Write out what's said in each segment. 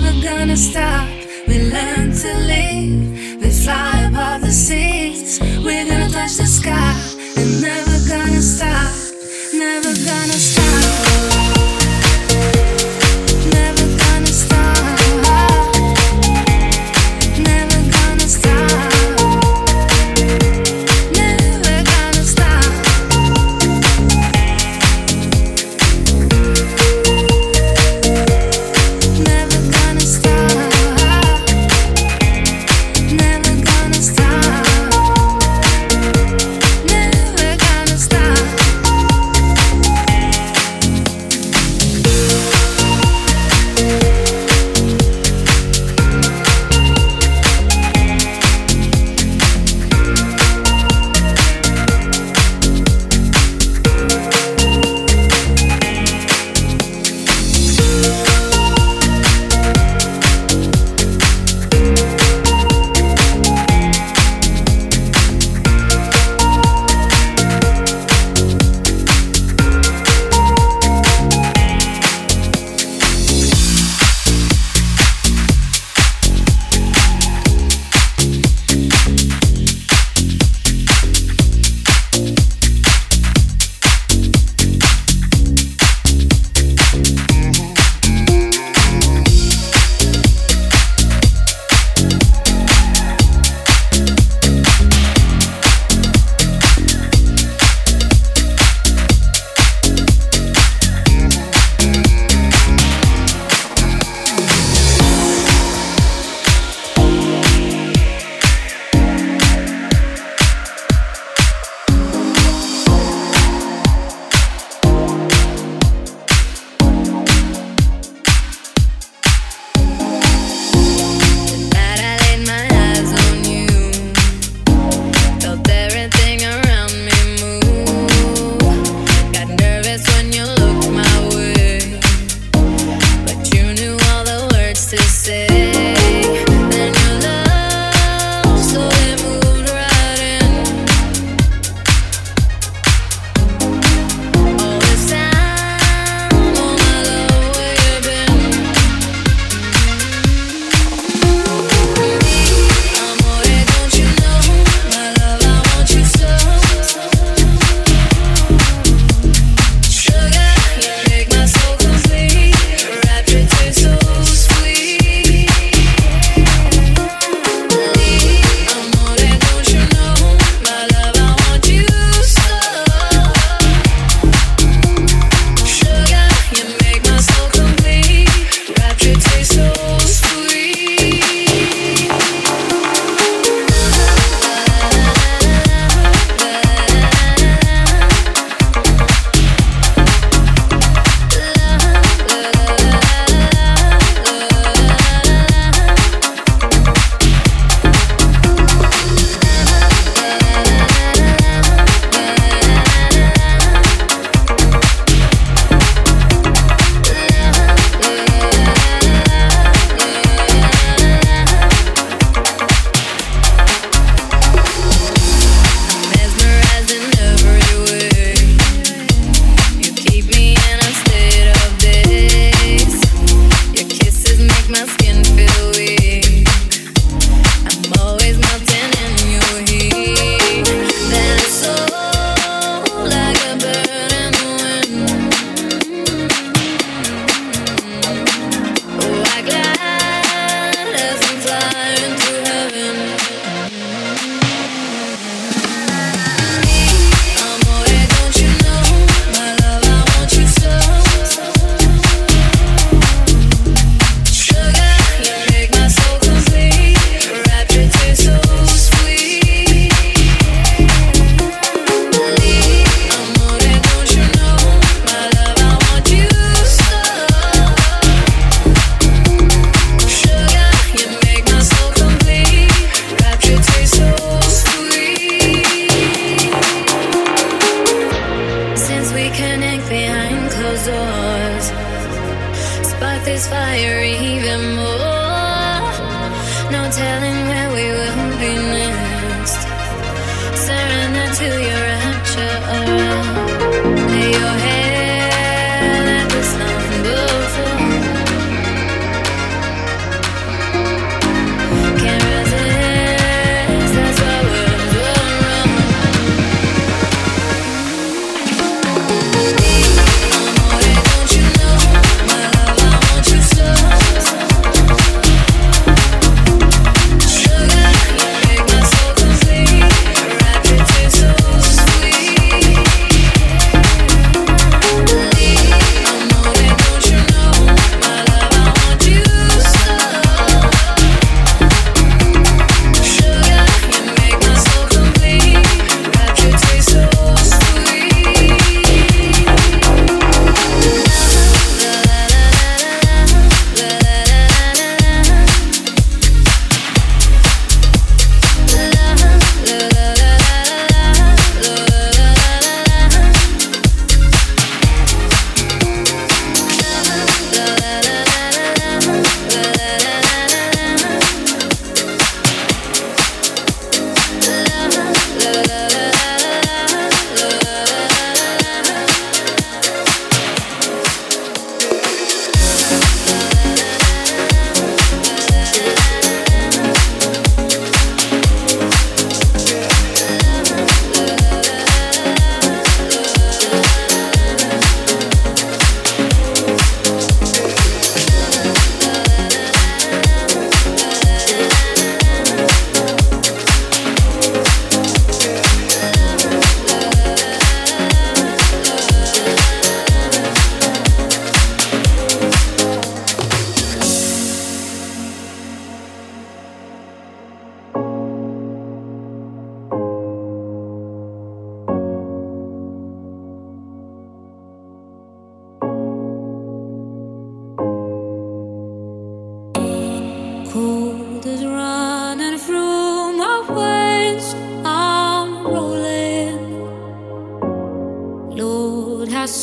never gonna stop. We learn to live, we fly above the seas. We're gonna touch the sky, we're never gonna stop, never gonna stop.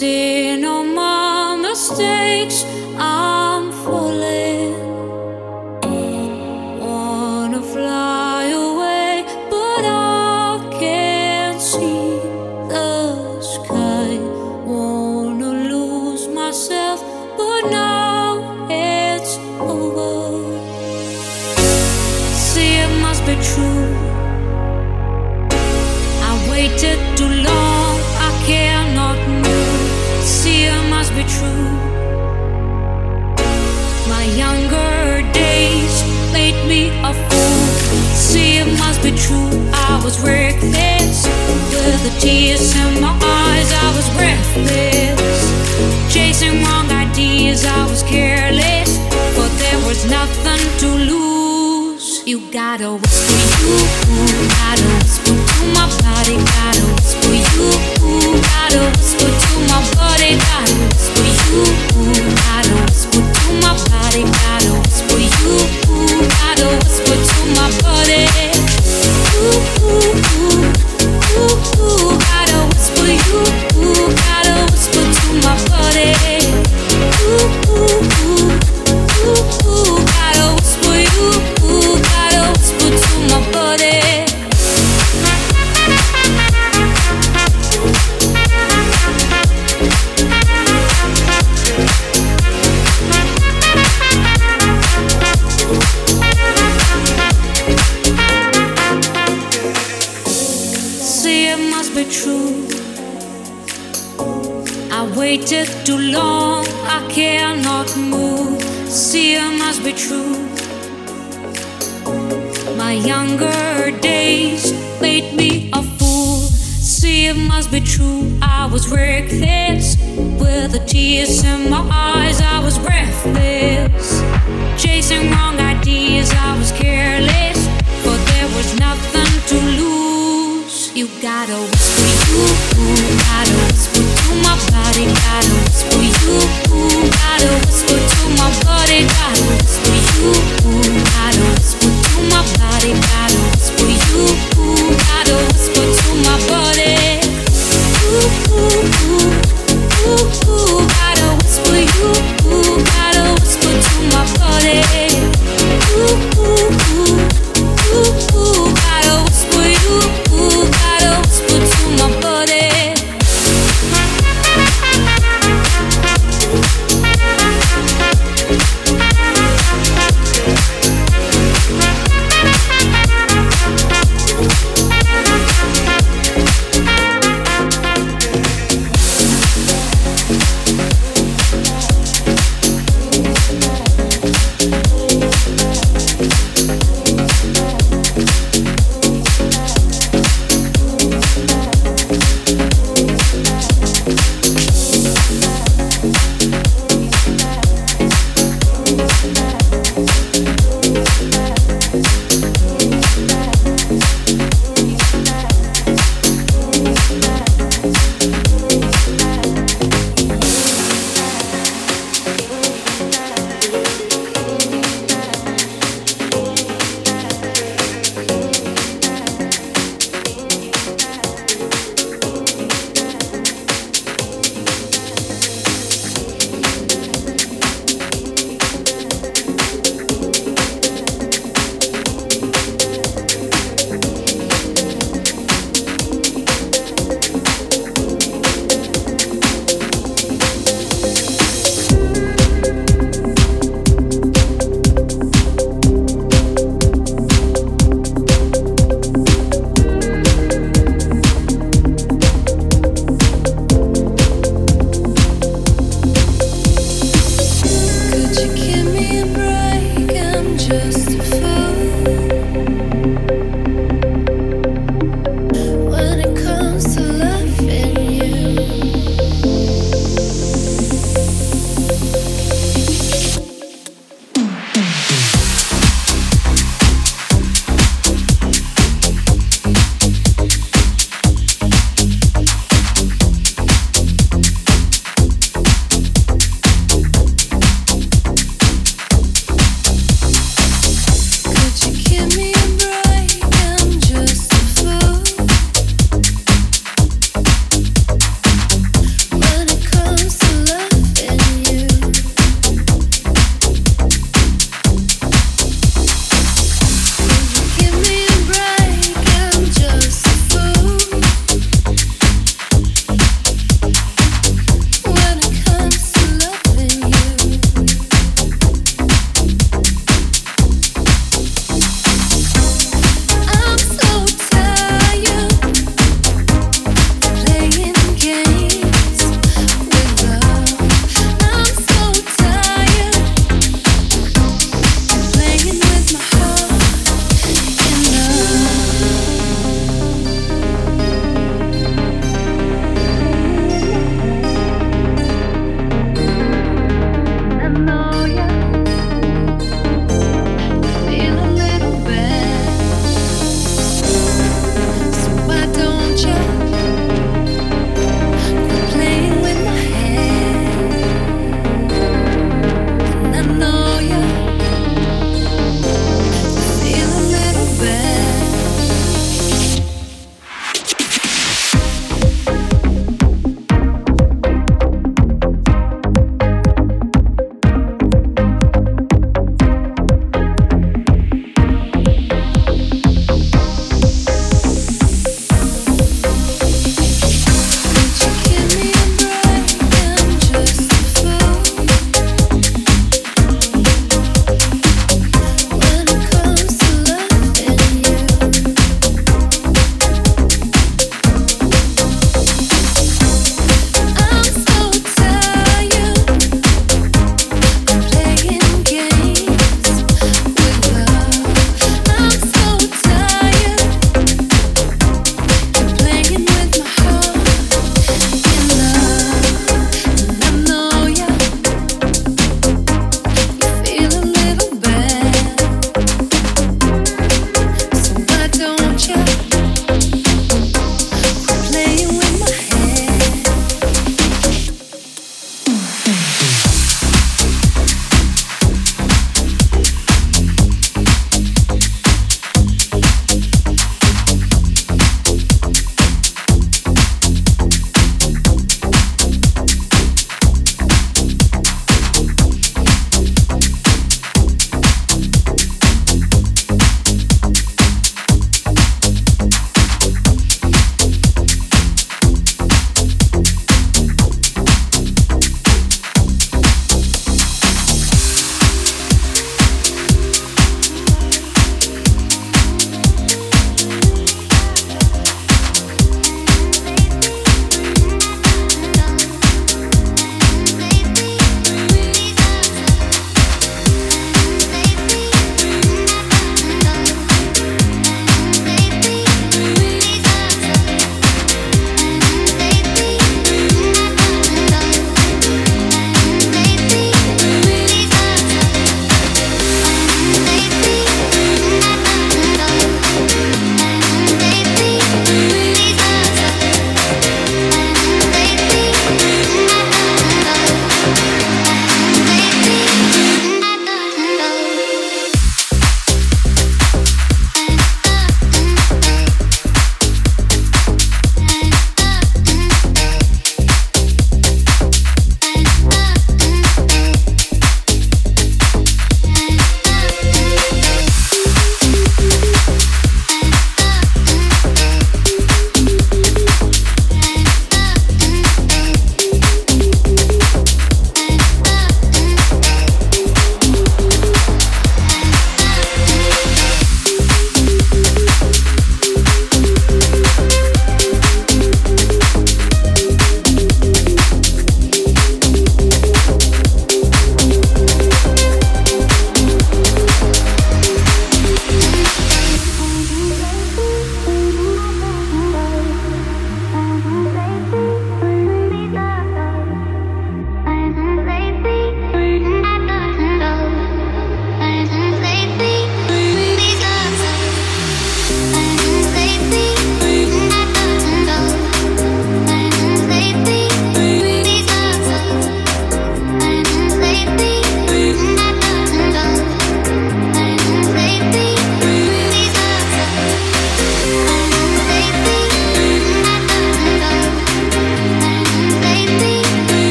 see tears in my eyes, I was breathless. Chasing wrong ideas, I was careless. But there was nothing to lose. You gotta whisper, you gotta whisper to my body, gotta whisper, you gotta whisper to my body, gotta whisper, you gotta whisper to my body, must be true. I waited too long, I cannot move. See, it must be true. My younger days made me a fool. See, it must be true. I was reckless with the tears in my eyes. I was breathless, chasing wrong ideas. I was careless, but there was nothing to lose. You gotta whisper, you gotta whisper to my body, gotta whisper, you gotta whisper to my body, gotta whisper, you gotta whisper to my body, gotta whisper, you gotta whisper to my body. Ooh, ooh, ooh, ooh, gotta whisper, you gotta whisper to my body.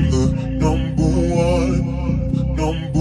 I'm the number one, number